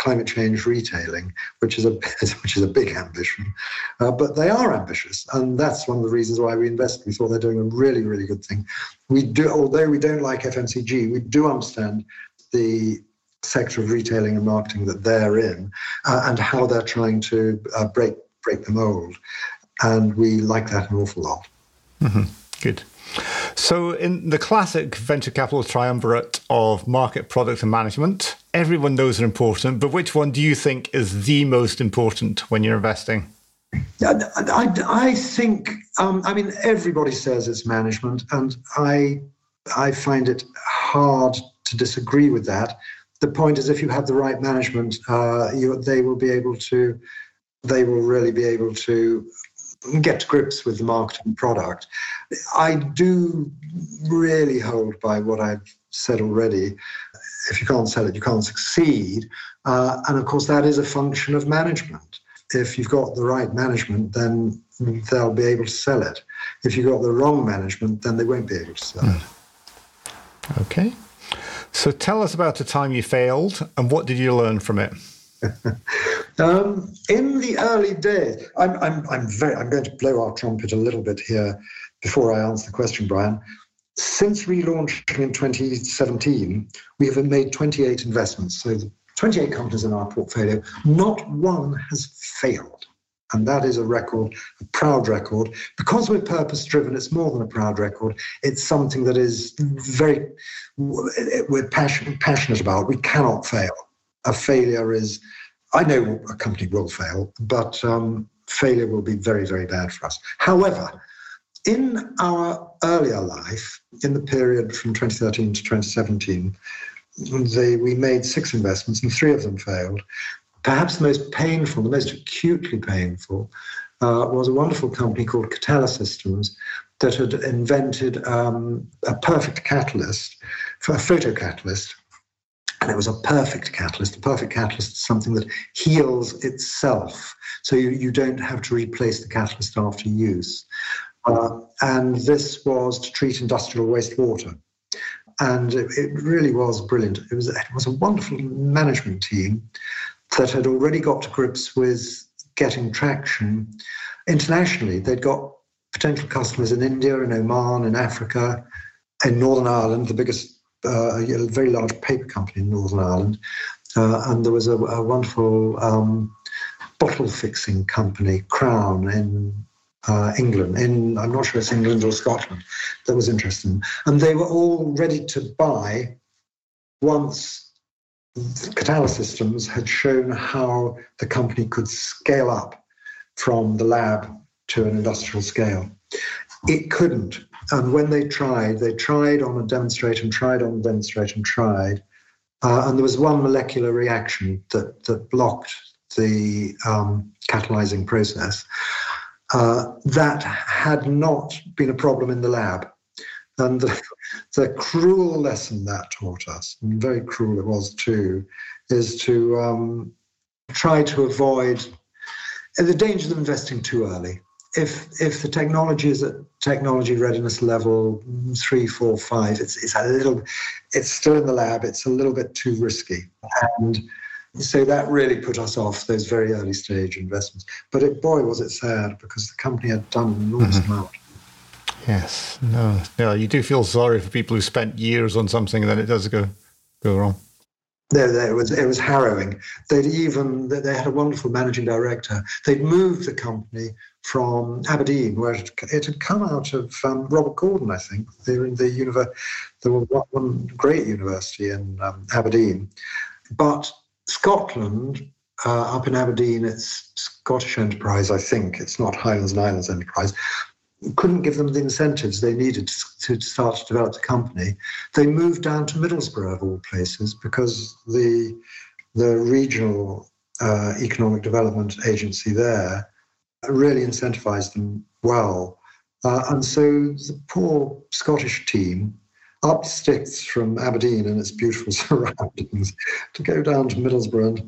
climate change retailing, which is a which is a big ambition, uh, but they are ambitious, and that's one of the reasons why we invest. We thought they're doing a really really good thing. We do, although we don't like FMCG, we do understand the sector of retailing and marketing that they're in uh, and how they're trying to uh, break break the mold. And we like that an awful lot. Mm-hmm. Good. So, in the classic venture capital triumvirate of market, product, and management, everyone knows they're important, but which one do you think is the most important when you're investing? I, I, I think, um, I mean, everybody says it's management, and I, I find it hard to disagree with that the point is if you have the right management, uh, you, they will be able to, they will really be able to get to grips with the market and product. I do really hold by what I've said already. If you can't sell it, you can't succeed. Uh, and of course, that is a function of management. If you've got the right management, then they'll be able to sell it. If you've got the wrong management, then they won't be able to sell it. Okay. So tell us about a time you failed and what did you learn from it? um, in the early days, I'm, I'm, I'm, very, I'm going to blow our trumpet a little bit here before I answer the question, Brian. Since relaunching in 2017, we have made 28 investments. So 28 companies in our portfolio, not one has failed. And that is a record, a proud record. Because we're purpose driven, it's more than a proud record. It's something that is very, we're passion, passionate about. We cannot fail. A failure is, I know a company will fail, but um, failure will be very, very bad for us. However, in our earlier life, in the period from 2013 to 2017, they, we made six investments and three of them failed. Perhaps the most painful, the most acutely painful, uh, was a wonderful company called Catella Systems that had invented um, a perfect catalyst for a photocatalyst. And it was a perfect catalyst. A perfect catalyst is something that heals itself. So you, you don't have to replace the catalyst after use. Uh, and this was to treat industrial wastewater. And it, it really was brilliant. It was, it was a wonderful management team that had already got to grips with getting traction internationally. They'd got potential customers in India, in Oman, in Africa, in Northern Ireland, the biggest, uh, very large paper company in Northern Ireland. Uh, and there was a, a wonderful um, bottle fixing company, Crown, in uh, England, in I'm not sure it's England or Scotland, that was interesting. And they were all ready to buy once Catella Systems had shown how the company could scale up from the lab to an industrial scale. It couldn't. And when they tried, they tried on a demonstrator and tried on a demonstrator and tried. Uh, and there was one molecular reaction that, that blocked the um, catalyzing process uh, that had not been a problem in the lab. And the, the, cruel lesson that taught us, and very cruel it was too, is to um, try to avoid the dangers of investing too early. If if the technology is at technology readiness level three, four, five, it's it's a little, it's still in the lab. It's a little bit too risky, and so that really put us off those very early stage investments. But it, boy, was it sad because the company had done an enormous mm-hmm. amount. Yes, no, no, you do feel sorry for people who spent years on something and then it does go go wrong. No, it was it was harrowing. They'd even they had a wonderful managing director. They'd moved the company from Aberdeen, where it, it had come out of um, Robert Gordon, I think. They were in the univer- there was one great university in um, Aberdeen, but Scotland, uh, up in Aberdeen, it's Scottish Enterprise, I think. It's not Highlands and Islands Enterprise. Couldn't give them the incentives they needed to start to develop the company. They moved down to Middlesbrough, of all places, because the the regional uh, economic development agency there really incentivized them well. Uh, and so the poor Scottish team up sticks from Aberdeen and its beautiful surroundings to go down to Middlesbrough.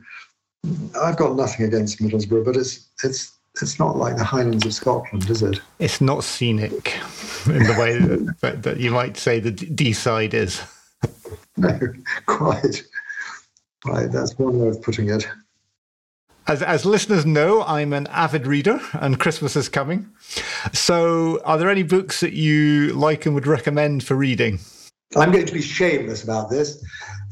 And I've got nothing against Middlesbrough, but it's it's it's not like the Highlands of Scotland, is it? It's not scenic in the way that, that you might say the Deeside is. no, quite. Right, that's one way of putting it. As, as listeners know, I'm an avid reader and Christmas is coming. So, are there any books that you like and would recommend for reading? I'm going to be shameless about this.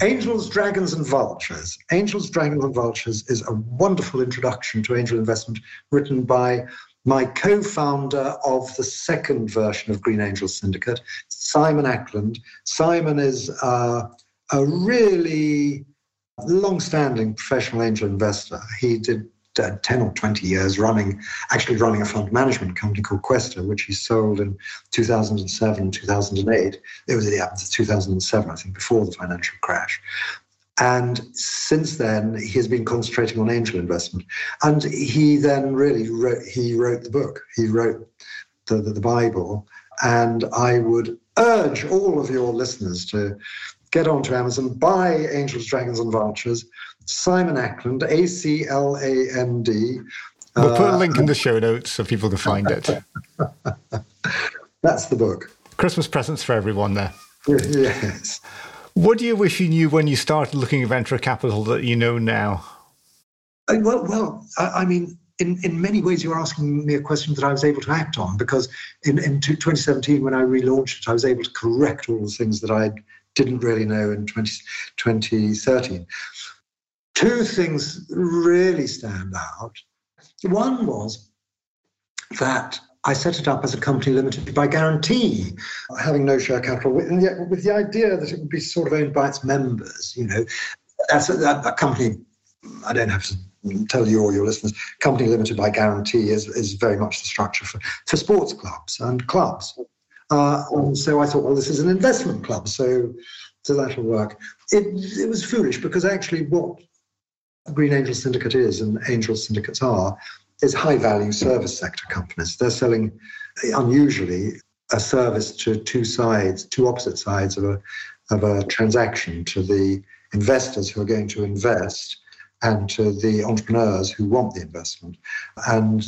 Angels, Dragons, and Vultures. Angels, Dragons, and Vultures is a wonderful introduction to angel investment written by my co founder of the second version of Green Angel Syndicate, Simon Acland. Simon is uh, a really long standing professional angel investor. He did uh, 10 or 20 years running, actually running a fund management company called Quester, which he sold in 2007, 2008. It was yeah, 2007, I think, before the financial crash. And since then, he has been concentrating on angel investment. And he then really wrote, he wrote the book. He wrote the, the, the Bible. And I would urge all of your listeners to get onto Amazon, buy Angels, Dragons, and Vultures, Simon Acland, A C L A N D. We'll put a uh, link in the show notes so people can find it. That's the book. Christmas presents for everyone there. Yes. What do you wish you knew when you started looking at venture capital that you know now? Uh, well, well, I, I mean, in, in many ways, you're asking me a question that I was able to act on because in, in 2017, when I relaunched it, I was able to correct all the things that I didn't really know in 20, 2013. Two things really stand out. One was that I set it up as a company limited by guarantee, having no share capital, with, with the idea that it would be sort of owned by its members. You know, that's a, a company. I don't have to tell you or your listeners. Company limited by guarantee is, is very much the structure for, for sports clubs and clubs. Uh, and so I thought, well, this is an investment club, so so that'll work. It it was foolish because actually what Green Angel Syndicate is and Angel Syndicates are is high value service sector companies. They're selling unusually a service to two sides, two opposite sides of a, of a transaction to the investors who are going to invest and to the entrepreneurs who want the investment. And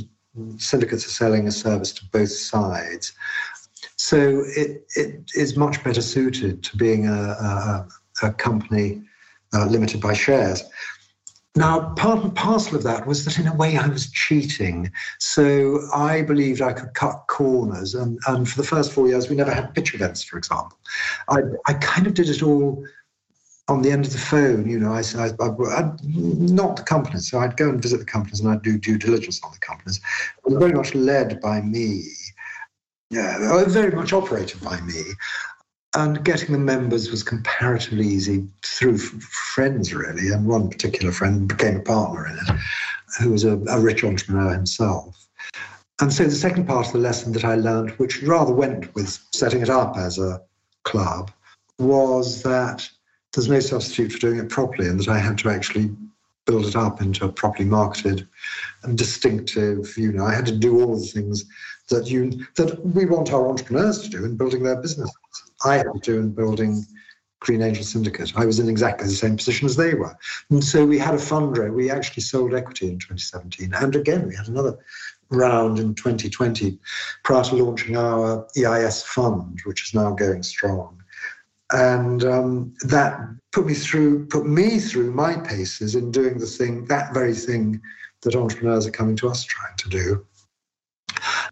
syndicates are selling a service to both sides. So it, it is much better suited to being a, a, a company uh, limited by shares. Now, part and parcel of that was that in a way I was cheating. So I believed I could cut corners. And, and for the first four years, we never had pitch events, for example. I, I kind of did it all on the end of the phone. You know, I, I, I, not the companies. So I'd go and visit the companies and I'd do due diligence on the companies. It was very much led by me. Yeah, very much operated by me. And getting the members was comparatively easy through friends, really. And one particular friend became a partner in it, who was a, a rich entrepreneur himself. And so the second part of the lesson that I learned, which rather went with setting it up as a club, was that there's no substitute for doing it properly, and that I had to actually build it up into a properly marketed and distinctive. You know, I had to do all the things that you that we want our entrepreneurs to do in building their businesses. I had to do in building Green Angel Syndicate. I was in exactly the same position as they were. And so we had a fundraiser. We actually sold equity in 2017. And again, we had another round in 2020 prior to launching our EIS fund, which is now going strong. And um, that put me through, put me through my paces in doing the thing, that very thing that entrepreneurs are coming to us trying to do.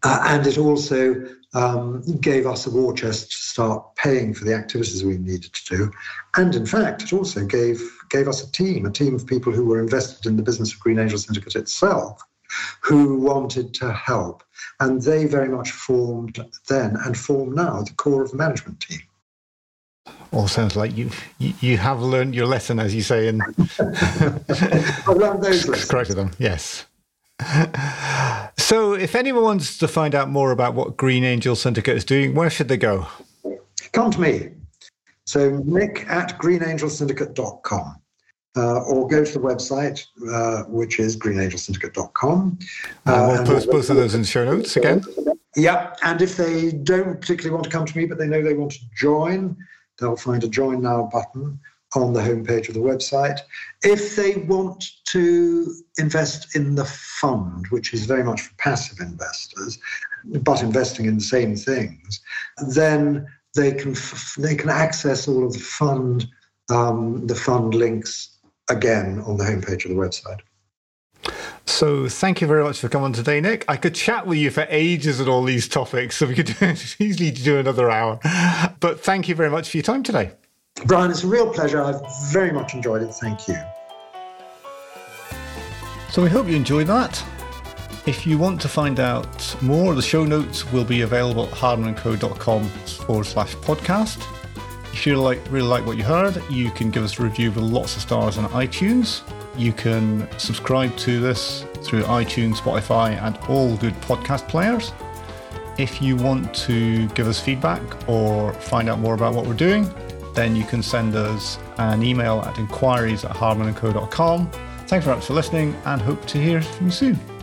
Uh, and it also um, gave us a war chest to start paying for the activities we needed to do. And in fact, it also gave, gave us a team, a team of people who were invested in the business of Green Angel Syndicate itself, who wanted to help. And they very much formed then and form now the core of the management team. All sounds like you you, have learned your lesson, as you say, and I've learned those lessons. corrected them. Yes. So, if anyone wants to find out more about what Green Angel Syndicate is doing, where should they go? Come to me. So, nick at greenangelsyndicate.com. Uh, or go to the website, uh, which is greenangelsyndicate.com. Uh, we'll post both of those in the show notes again. Yeah, and if they don't particularly want to come to me, but they know they want to join, they'll find a join now button on the homepage of the website. If they want to invest in the fund, which is very much for passive investors, but investing in the same things, then they can they can access all of the fund um, the fund links again on the homepage of the website. So, thank you very much for coming today, Nick. I could chat with you for ages on all these topics, so we could easily do another hour. But thank you very much for your time today. Brian, it's a real pleasure. I've very much enjoyed it. Thank you. So we hope you enjoyed that. If you want to find out more, the show notes will be available at hardmanandco.com forward slash podcast. If you like, really like what you heard, you can give us a review with lots of stars on iTunes. You can subscribe to this through iTunes, Spotify, and all good podcast players. If you want to give us feedback or find out more about what we're doing, then you can send us an email at inquiries at hardmanandco.com. Thanks very much for listening and hope to hear from you soon.